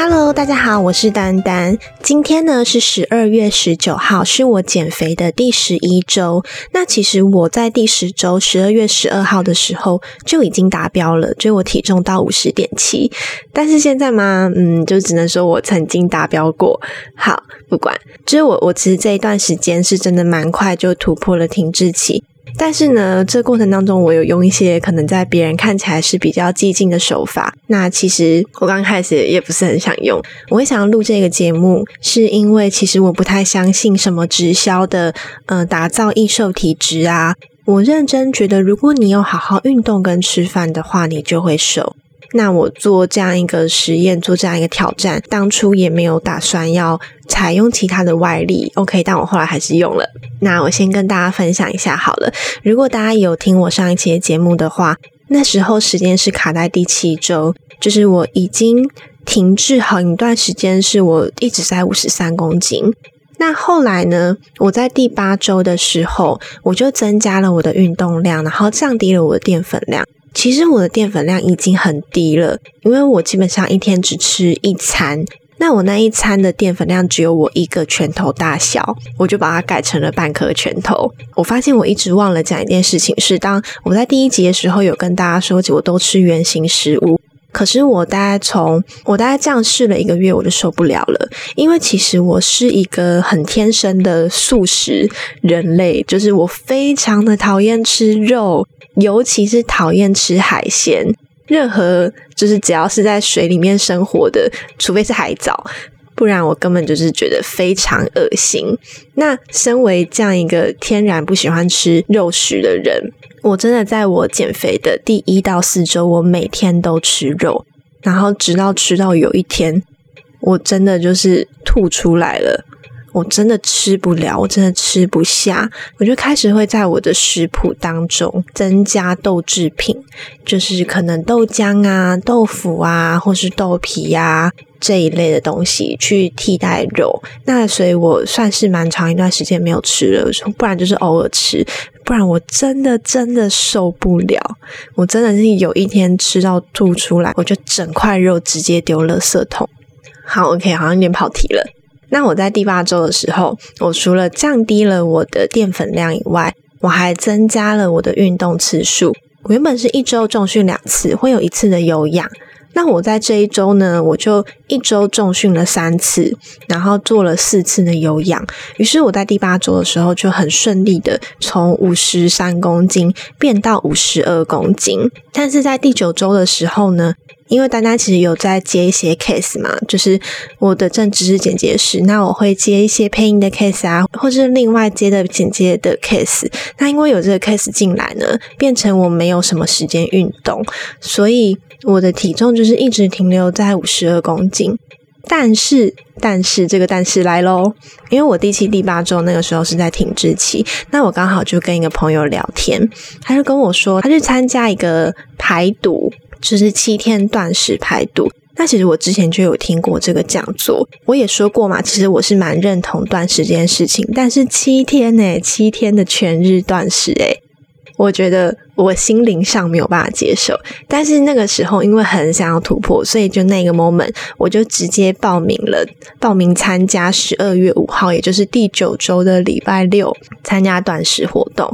Hello，大家好，我是丹丹。今天呢是十二月十九号，是我减肥的第十一周。那其实我在第十周十二月十二号的时候就已经达标了，就我体重到五十点七。但是现在嘛，嗯，就只能说我曾经达标过。好，不管，就是我我其实这一段时间是真的蛮快就突破了停滞期。但是呢，这过程当中，我有用一些可能在别人看起来是比较激进的手法。那其实我刚开始也不是很想用。我会想要录这个节目，是因为其实我不太相信什么直销的，呃，打造易瘦体质啊。我认真觉得，如果你有好好运动跟吃饭的话，你就会瘦。那我做这样一个实验，做这样一个挑战，当初也没有打算要采用其他的外力，OK，但我后来还是用了。那我先跟大家分享一下好了。如果大家有听我上一期的节目的话，那时候时间是卡在第七周，就是我已经停滞很一段时间，是我一直在五十三公斤。那后来呢，我在第八周的时候，我就增加了我的运动量，然后降低了我的淀粉量。其实我的淀粉量已经很低了，因为我基本上一天只吃一餐。那我那一餐的淀粉量只有我一个拳头大小，我就把它改成了半颗拳头。我发现我一直忘了讲一件事情，是当我在第一集的时候有跟大家说，我都吃原形食物。可是我大概从我大概这样试了一个月，我就受不了了，因为其实我是一个很天生的素食人类，就是我非常的讨厌吃肉。尤其是讨厌吃海鲜，任何就是只要是在水里面生活的，除非是海藻，不然我根本就是觉得非常恶心。那身为这样一个天然不喜欢吃肉食的人，我真的在我减肥的第一到四周，我每天都吃肉，然后直到吃到有一天，我真的就是吐出来了。我真的吃不了，我真的吃不下，我就开始会在我的食谱当中增加豆制品，就是可能豆浆啊、豆腐啊，或是豆皮呀这一类的东西去替代肉。那所以我算是蛮长一段时间没有吃了，不然就是偶尔吃，不然我真的真的受不了。我真的是有一天吃到吐出来，我就整块肉直接丢垃圾桶。好，OK，好像有点跑题了。那我在第八周的时候，我除了降低了我的淀粉量以外，我还增加了我的运动次数。我原本是一周重训两次，会有一次的有氧。那我在这一周呢，我就一周重训了三次，然后做了四次的有氧。于是我在第八周的时候就很顺利的从五十三公斤变到五十二公斤。但是在第九周的时候呢？因为丹丹其实有在接一些 case 嘛，就是我的正职是剪接师，那我会接一些配音的 case 啊，或是另外接的剪接的 case。那因为有这个 case 进来呢，变成我没有什么时间运动，所以我的体重就是一直停留在五十二公斤。但是，但是这个但是来喽，因为我第七、第八周那个时候是在停滞期，那我刚好就跟一个朋友聊天，他就跟我说，他去参加一个排毒。就是七天断食排毒，那其实我之前就有听过这个讲座，我也说过嘛，其实我是蛮认同断食这件事情，但是七天呢，七天的全日断食，诶我觉得我心灵上没有办法接受。但是那个时候因为很想要突破，所以就那个 moment 我就直接报名了，报名参加十二月五号，也就是第九周的礼拜六参加断食活动。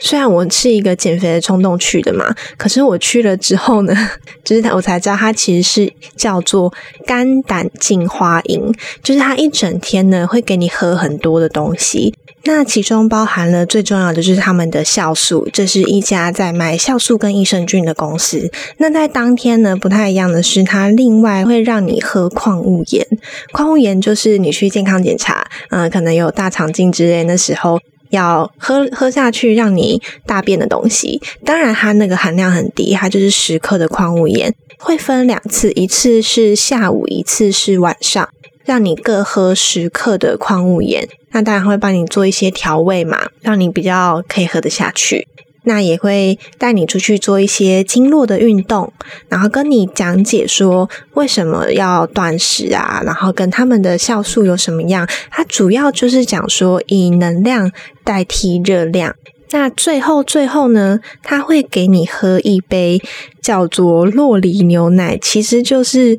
虽然我是一个减肥的冲动去的嘛，可是我去了之后呢，就是我才知道它其实是叫做肝胆净化营，就是它一整天呢会给你喝很多的东西，那其中包含了最重要的就是他们的酵素，这是一家在卖酵素跟益生菌的公司。那在当天呢不太一样的是，它另外会让你喝矿物盐，矿物盐就是你去健康检查，嗯，可能有大肠镜之类的时候。要喝喝下去让你大便的东西，当然它那个含量很低，它就是十克的矿物盐，会分两次，一次是下午，一次是晚上，让你各喝十克的矿物盐，那当然会帮你做一些调味嘛，让你比较可以喝得下去。那也会带你出去做一些经络的运动，然后跟你讲解说为什么要断食啊，然后跟他们的酵素有什么样。它主要就是讲说以能量代替热量。那最后最后呢，他会给你喝一杯叫做洛梨牛奶，其实就是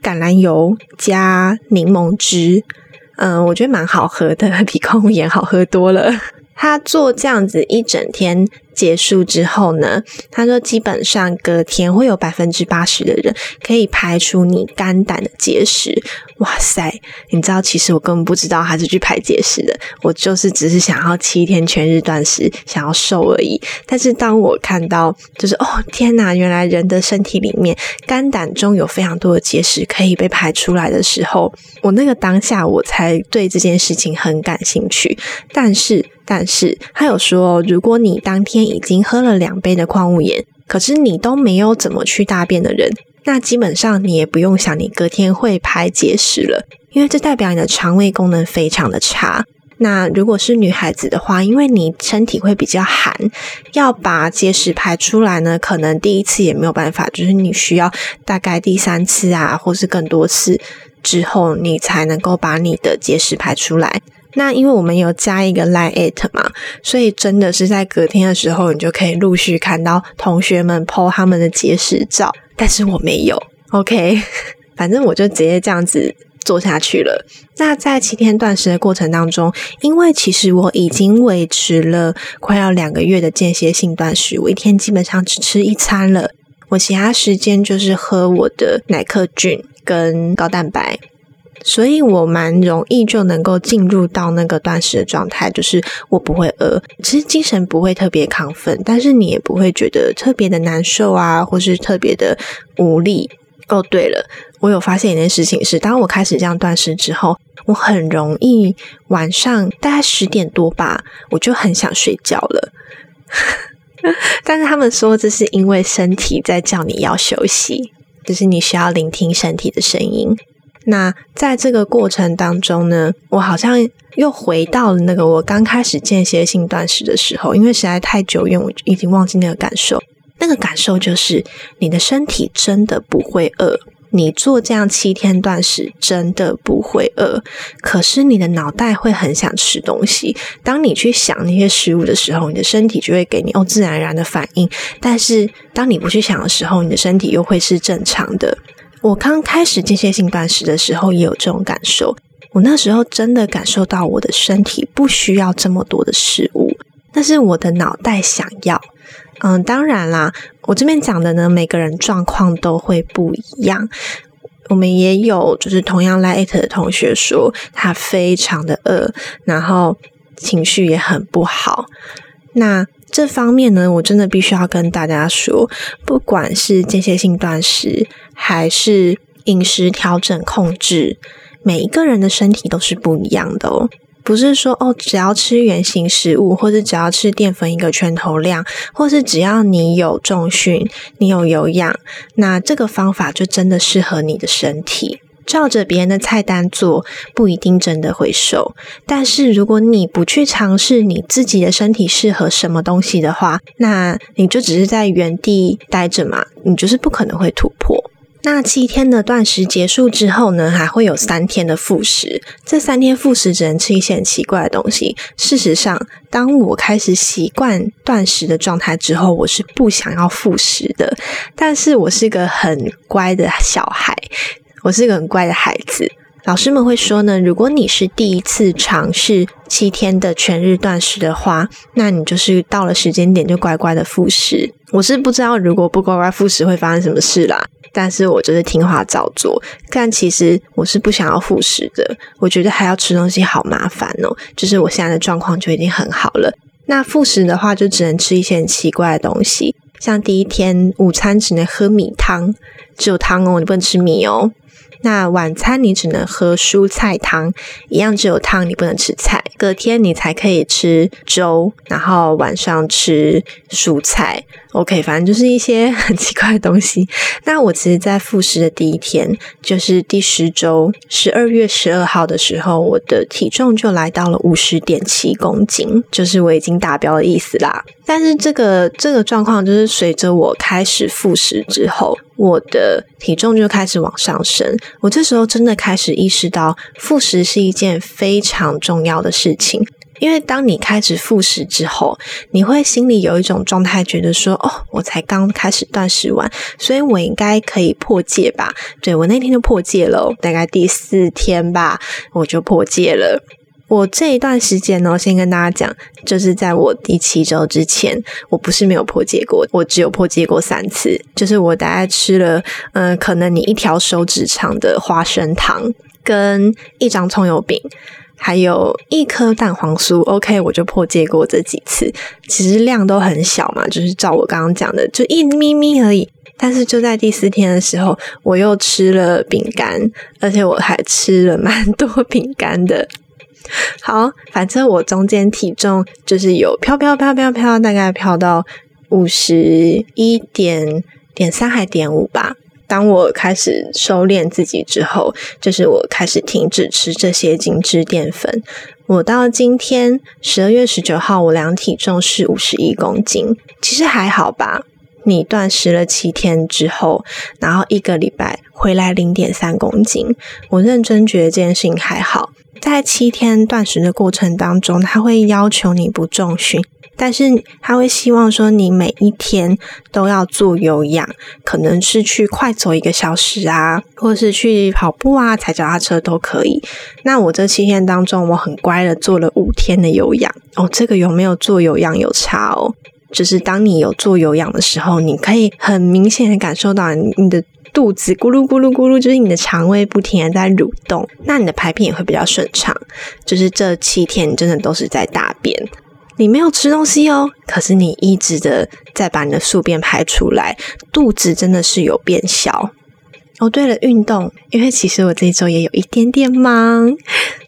橄榄油加柠檬汁，嗯，我觉得蛮好喝的，比空无盐好喝多了。他做这样子一整天结束之后呢，他说基本上隔天会有百分之八十的人可以排出你肝胆的结石。哇塞！你知道，其实我根本不知道他是去排结石的，我就是只是想要七天全日断食，想要瘦而已。但是当我看到，就是哦天哪，原来人的身体里面肝胆中有非常多的结石可以被排出来的时候，我那个当下我才对这件事情很感兴趣。但是，但是他有说，如果你当天已经喝了两杯的矿物盐，可是你都没有怎么去大便的人。那基本上你也不用想，你隔天会排结石了，因为这代表你的肠胃功能非常的差。那如果是女孩子的话，因为你身体会比较寒，要把结石排出来呢，可能第一次也没有办法，就是你需要大概第三次啊，或是更多次之后，你才能够把你的结石排出来。那因为我们有加一个 line it 嘛，所以真的是在隔天的时候，你就可以陆续看到同学们 po 他们的结石照。但是我没有，OK，反正我就直接这样子做下去了。那在七天断食的过程当中，因为其实我已经维持了快要两个月的间歇性断食，我一天基本上只吃一餐了，我其他时间就是喝我的奶克菌跟高蛋白。所以我蛮容易就能够进入到那个断食的状态，就是我不会饿，其实精神不会特别亢奋，但是你也不会觉得特别的难受啊，或是特别的无力。哦，对了，我有发现一件事情是，当我开始这样断食之后，我很容易晚上大概十点多吧，我就很想睡觉了。但是他们说这是因为身体在叫你要休息，就是你需要聆听身体的声音。那在这个过程当中呢，我好像又回到了那个我刚开始间歇性断食的时候，因为实在太久远，我已经忘记那个感受。那个感受就是，你的身体真的不会饿，你做这样七天断食真的不会饿。可是你的脑袋会很想吃东西，当你去想那些食物的时候，你的身体就会给你哦自然而然的反应。但是当你不去想的时候，你的身体又会是正常的。我刚开始间歇性断食的时候，也有这种感受。我那时候真的感受到我的身体不需要这么多的食物，但是我的脑袋想要。嗯，当然啦，我这边讲的呢，每个人状况都会不一样。我们也有就是同样来 it 的同学说，他非常的饿，然后情绪也很不好。那这方面呢，我真的必须要跟大家说，不管是间歇性断食，还是饮食调整控制，每一个人的身体都是不一样的哦。不是说哦，只要吃原形食物，或者只要吃淀粉一个拳头量，或是只要你有重训，你有有氧，那这个方法就真的适合你的身体。照着别人的菜单做，不一定真的会瘦。但是如果你不去尝试你自己的身体适合什么东西的话，那你就只是在原地待着嘛，你就是不可能会突破。那七天的断食结束之后呢，还会有三天的复食。这三天复食只能吃一些很奇怪的东西。事实上，当我开始习惯断食的状态之后，我是不想要复食的。但是我是个很乖的小孩。我是个很乖的孩子，老师们会说呢，如果你是第一次尝试七天的全日断食的话，那你就是到了时间点就乖乖的复食。我是不知道如果不乖乖复食会发生什么事啦，但是我就是听话照做。但其实我是不想要复食的，我觉得还要吃东西好麻烦哦。就是我现在的状况就已经很好了，那复食的话就只能吃一些很奇怪的东西，像第一天午餐只能喝米汤，只有汤哦，你不能吃米哦。那晚餐你只能喝蔬菜汤，一样只有汤，你不能吃菜。隔天你才可以吃粥，然后晚上吃蔬菜。OK，反正就是一些 很奇怪的东西。那我其实，在复食的第一天，就是第十周，十二月十二号的时候，我的体重就来到了五十点七公斤，就是我已经达标的意思啦。但是这个这个状况，就是随着我开始复食之后，我的体重就开始往上升。我这时候真的开始意识到，复食是一件非常重要的事情。因为当你开始复食之后，你会心里有一种状态，觉得说：“哦，我才刚开始断食完，所以我应该可以破戒吧？”对我那天就破戒了，大概第四天吧，我就破戒了。我这一段时间呢，先跟大家讲，就是在我第七周之前，我不是没有破戒过，我只有破戒过三次，就是我大概吃了，嗯，可能你一条手指长的花生糖跟一张葱油饼。还有一颗蛋黄酥，OK，我就破戒过这几次，其实量都很小嘛，就是照我刚刚讲的，就一咪咪而已。但是就在第四天的时候，我又吃了饼干，而且我还吃了蛮多饼干的。好，反正我中间体重就是有飘飘飘飘飘，大概飘到五十一点点三还点五吧。当我开始收敛自己之后，就是我开始停止吃这些精致淀粉。我到今天十二月十九号，我量体重是五十一公斤，其实还好吧。你断食了七天之后，然后一个礼拜回来零点三公斤，我认真觉得这件事情还好。在七天断食的过程当中，他会要求你不重训。但是他会希望说你每一天都要做有氧，可能是去快走一个小时啊，或是去跑步啊、踩脚踏车都可以。那我这七天当中，我很乖的做了五天的有氧哦。这个有没有做有氧有差哦？就是当你有做有氧的时候，你可以很明显的感受到你的肚子咕噜咕噜咕噜，就是你的肠胃不停的在蠕动，那你的排便也会比较顺畅。就是这七天你真的都是在大便。你没有吃东西哦，可是你一直的在把你的宿便排出来，肚子真的是有变小。哦，对了，运动，因为其实我这一周也有一点点忙，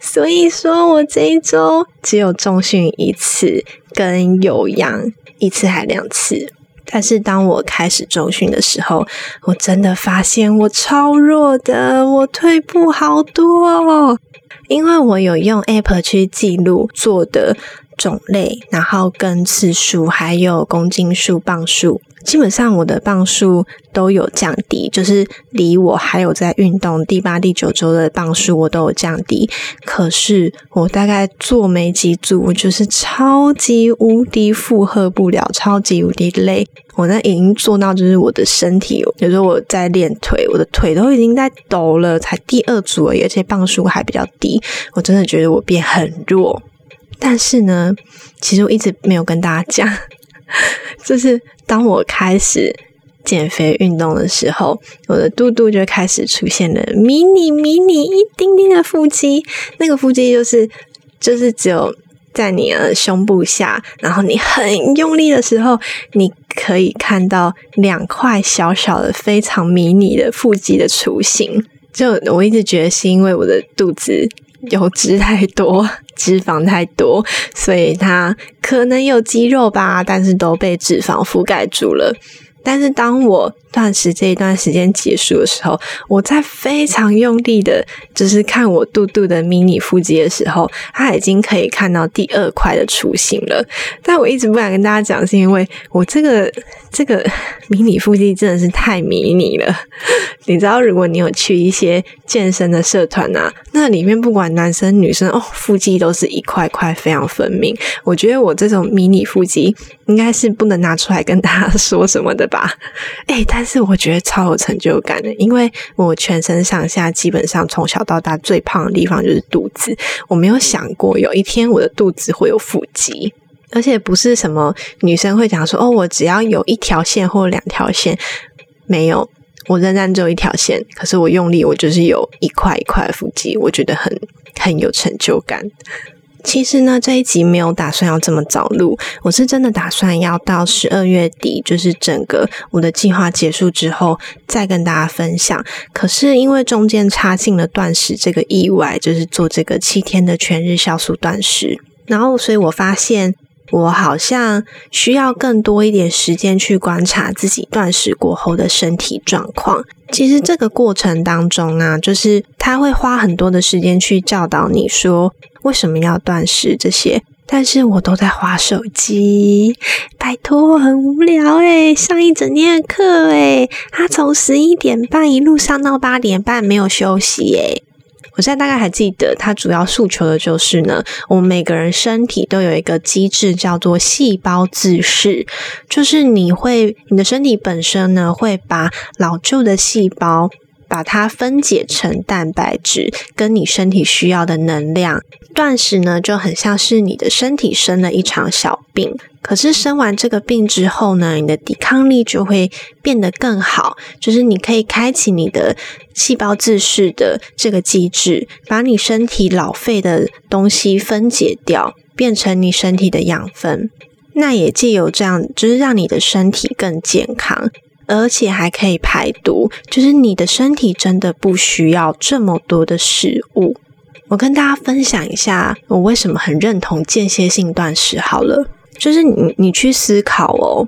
所以说我这一周只有重训一次，跟有氧一次还两次。但是当我开始周训的时候，我真的发现我超弱的，我退步好多哦，因为我有用 App 去记录做的。种类，然后跟次数，还有公斤数、磅数，基本上我的磅数都有降低，就是离我还有在运动第八、第九周的磅数我都有降低。可是我大概做没几组，我就是超级无敌负荷不了，超级无敌累。我那已经做到，就是我的身体，有时候我在练腿，我的腿都已经在抖了，才第二组而已，而且磅数还比较低，我真的觉得我变很弱。但是呢，其实我一直没有跟大家讲，就是当我开始减肥运动的时候，我的肚肚就开始出现了迷你迷你一丁丁的腹肌。那个腹肌就是就是只有在你的胸部下，然后你很用力的时候，你可以看到两块小小的、非常迷你的腹肌的雏形。就我一直觉得是因为我的肚子。油脂太多，脂肪太多，所以它可能有肌肉吧，但是都被脂肪覆盖住了。但是当我断食这一段时间结束的时候，我在非常用力的，就是看我肚肚的迷你腹肌的时候，它已经可以看到第二块的雏形了。但我一直不敢跟大家讲，是因为我这个 这个迷你腹肌真的是太迷你了。你知道，如果你有去一些健身的社团啊，那里面不管男生女生哦，腹肌都是一块块非常分明。我觉得我这种迷你腹肌应该是不能拿出来跟大家说什么的吧？哎，但但是我觉得超有成就感的，因为我全身上下基本上从小到大最胖的地方就是肚子。我没有想过有一天我的肚子会有腹肌，而且不是什么女生会讲说哦，我只要有一条线或两条线，没有。我仍然只有一条线，可是我用力，我就是有一块一块腹肌，我觉得很很有成就感。其实呢，这一集没有打算要这么早录，我是真的打算要到十二月底，就是整个我的计划结束之后再跟大家分享。可是因为中间插进了断食这个意外，就是做这个七天的全日酵素断食，然后所以我发现。我好像需要更多一点时间去观察自己断食过后的身体状况。其实这个过程当中啊，就是他会花很多的时间去教导你说为什么要断食这些，但是我都在划手机，拜托，很无聊诶上一整天的课诶他从十一点半一路上到八点半没有休息诶我现在大概还记得，它主要诉求的就是呢，我们每个人身体都有一个机制叫做细胞自噬，就是你会你的身体本身呢会把老旧的细胞。把它分解成蛋白质，跟你身体需要的能量。断食呢，就很像是你的身体生了一场小病，可是生完这个病之后呢，你的抵抗力就会变得更好。就是你可以开启你的细胞自噬的这个机制，把你身体老废的东西分解掉，变成你身体的养分。那也借由这样，就是让你的身体更健康。而且还可以排毒，就是你的身体真的不需要这么多的食物。我跟大家分享一下，我为什么很认同间歇性断食。好了，就是你你去思考哦。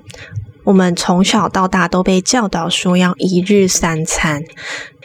我们从小到大都被教导说要一日三餐，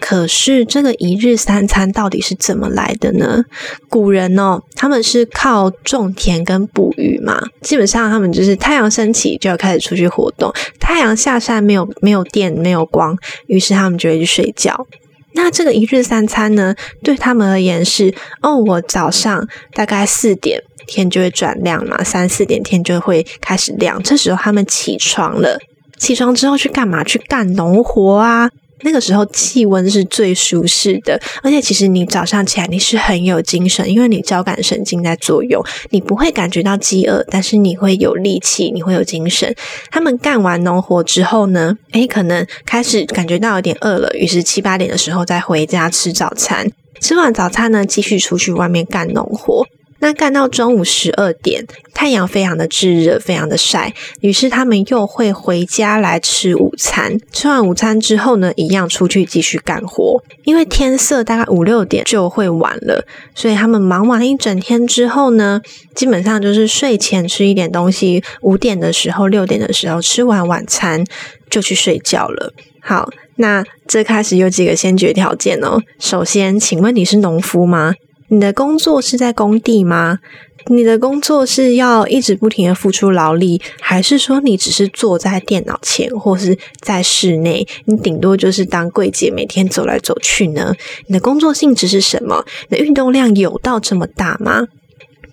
可是这个一日三餐到底是怎么来的呢？古人哦，他们是靠种田跟捕鱼嘛，基本上他们就是太阳升起就要开始出去活动，太阳下山没有没有电没有光，于是他们就会去睡觉。那这个一日三餐呢，对他们而言是哦，我早上大概四点。天就会转亮嘛，三四点天就会开始亮。这时候他们起床了，起床之后去干嘛？去干农活啊。那个时候气温是最舒适的，而且其实你早上起来你是很有精神，因为你交感神经在作用，你不会感觉到饥饿，但是你会有力气，你会有精神。他们干完农活之后呢，诶，可能开始感觉到有点饿了，于是七八点的时候再回家吃早餐。吃完早餐呢，继续出去外面干农活。那干到中午十二点，太阳非常的炙热，非常的晒，于是他们又会回家来吃午餐。吃完午餐之后呢，一样出去继续干活。因为天色大概五六点就会晚了，所以他们忙完一整天之后呢，基本上就是睡前吃一点东西，五点的时候、六点的时候吃完晚餐就去睡觉了。好，那这开始有几个先决条件哦。首先，请问你是农夫吗？你的工作是在工地吗？你的工作是要一直不停的付出劳力，还是说你只是坐在电脑前，或是在室内？你顶多就是当柜姐，每天走来走去呢？你的工作性质是什么？你的运动量有到这么大吗？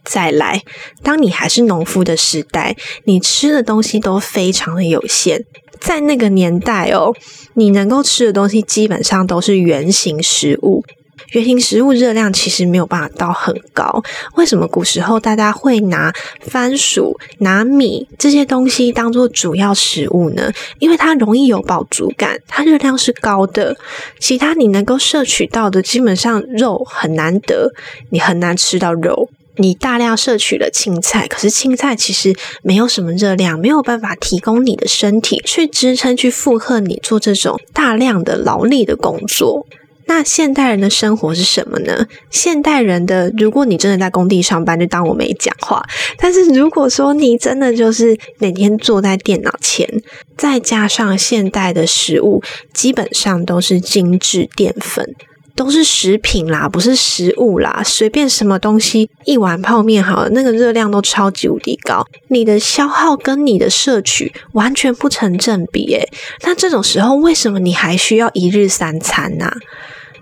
再来，当你还是农夫的时代，你吃的东西都非常的有限。在那个年代哦，你能够吃的东西基本上都是圆形食物。原型食物热量其实没有办法到很高，为什么古时候大家会拿番薯、拿米这些东西当做主要食物呢？因为它容易有饱足感，它热量是高的。其他你能够摄取到的，基本上肉很难得，你很难吃到肉。你大量摄取了青菜，可是青菜其实没有什么热量，没有办法提供你的身体去支撑、去负荷你做这种大量的劳力的工作。那现代人的生活是什么呢？现代人的，如果你真的在工地上班，就当我没讲话。但是如果说你真的就是每天坐在电脑前，再加上现代的食物，基本上都是精致淀粉，都是食品啦，不是食物啦。随便什么东西，一碗泡面好了，那个热量都超级无敌高，你的消耗跟你的摄取完全不成正比诶。那这种时候，为什么你还需要一日三餐呢？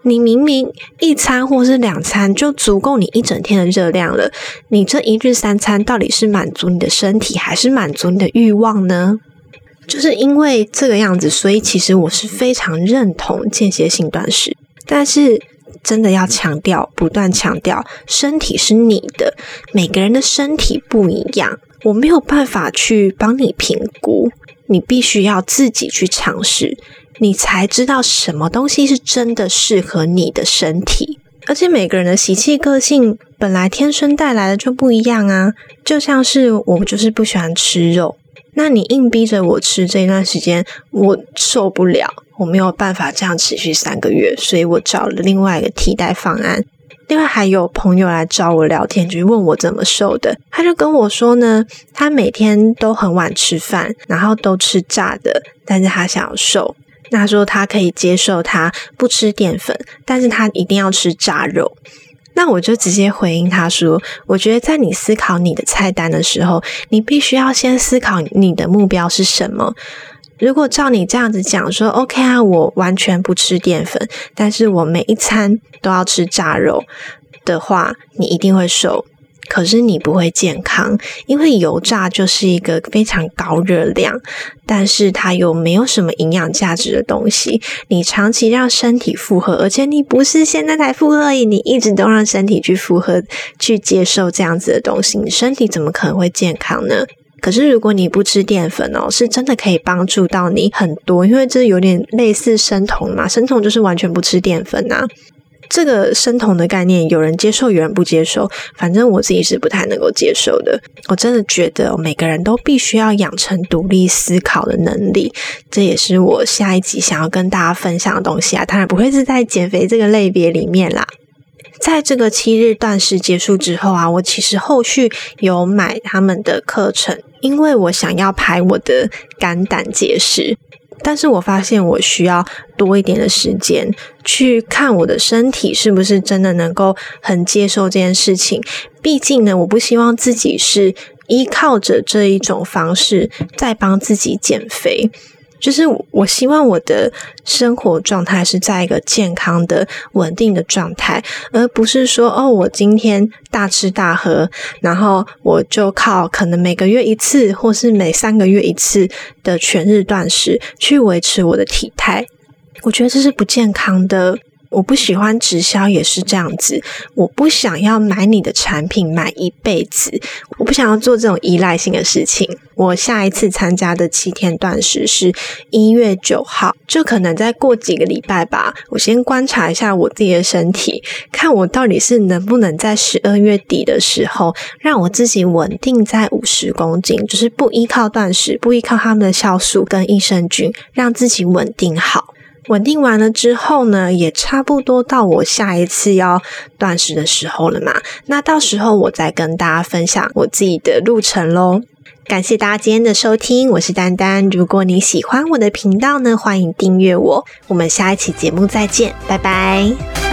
你明明一餐或是两餐就足够你一整天的热量了，你这一日三餐到底是满足你的身体，还是满足你的欲望呢？就是因为这个样子，所以其实我是非常认同间歇性断食，但是真的要强调，不断强调，身体是你的，每个人的身体不一样，我没有办法去帮你评估，你必须要自己去尝试。你才知道什么东西是真的适合你的身体，而且每个人的习气个性本来天生带来的就不一样啊。就像是我就是不喜欢吃肉，那你硬逼着我吃这一段时间，我受不了，我没有办法这样持续三个月，所以我找了另外一个替代方案。另外还有朋友来找我聊天，就是问我怎么瘦的，他就跟我说呢，他每天都很晚吃饭，然后都吃炸的，但是他想要瘦。他说他可以接受他不吃淀粉，但是他一定要吃炸肉。那我就直接回应他说：“我觉得在你思考你的菜单的时候，你必须要先思考你的目标是什么。如果照你这样子讲说，OK 啊，我完全不吃淀粉，但是我每一餐都要吃炸肉的话，你一定会瘦。可是你不会健康，因为油炸就是一个非常高热量，但是它又没有什么营养价值的东西。你长期让身体负荷，而且你不是现在才负荷而已，你一直都让身体去负荷、去接受这样子的东西，你身体怎么可能会健康呢？可是如果你不吃淀粉哦，是真的可以帮助到你很多，因为这有点类似生酮嘛，生酮就是完全不吃淀粉呐。这个生酮的概念，有人接受，有人不接受。反正我自己是不太能够接受的。我真的觉得每个人都必须要养成独立思考的能力，这也是我下一集想要跟大家分享的东西啊。当然不会是在减肥这个类别里面啦。在这个七日断食结束之后啊，我其实后续有买他们的课程，因为我想要排我的肝胆结石。但是我发现我需要多一点的时间去看我的身体是不是真的能够很接受这件事情。毕竟呢，我不希望自己是依靠着这一种方式在帮自己减肥。就是我希望我的生活状态是在一个健康的、稳定的状态，而不是说哦，我今天大吃大喝，然后我就靠可能每个月一次，或是每三个月一次的全日断食去维持我的体态。我觉得这是不健康的。我不喜欢直销，也是这样子。我不想要买你的产品买一辈子，我不想要做这种依赖性的事情。我下一次参加的七天断食是一月九号，就可能再过几个礼拜吧。我先观察一下我自己的身体，看我到底是能不能在十二月底的时候，让我自己稳定在五十公斤，就是不依靠断食，不依靠他们的酵素跟益生菌，让自己稳定好。稳定完了之后呢，也差不多到我下一次要断食的时候了嘛。那到时候我再跟大家分享我自己的路程喽。感谢大家今天的收听，我是丹丹。如果你喜欢我的频道呢，欢迎订阅我。我们下一期节目再见，拜拜。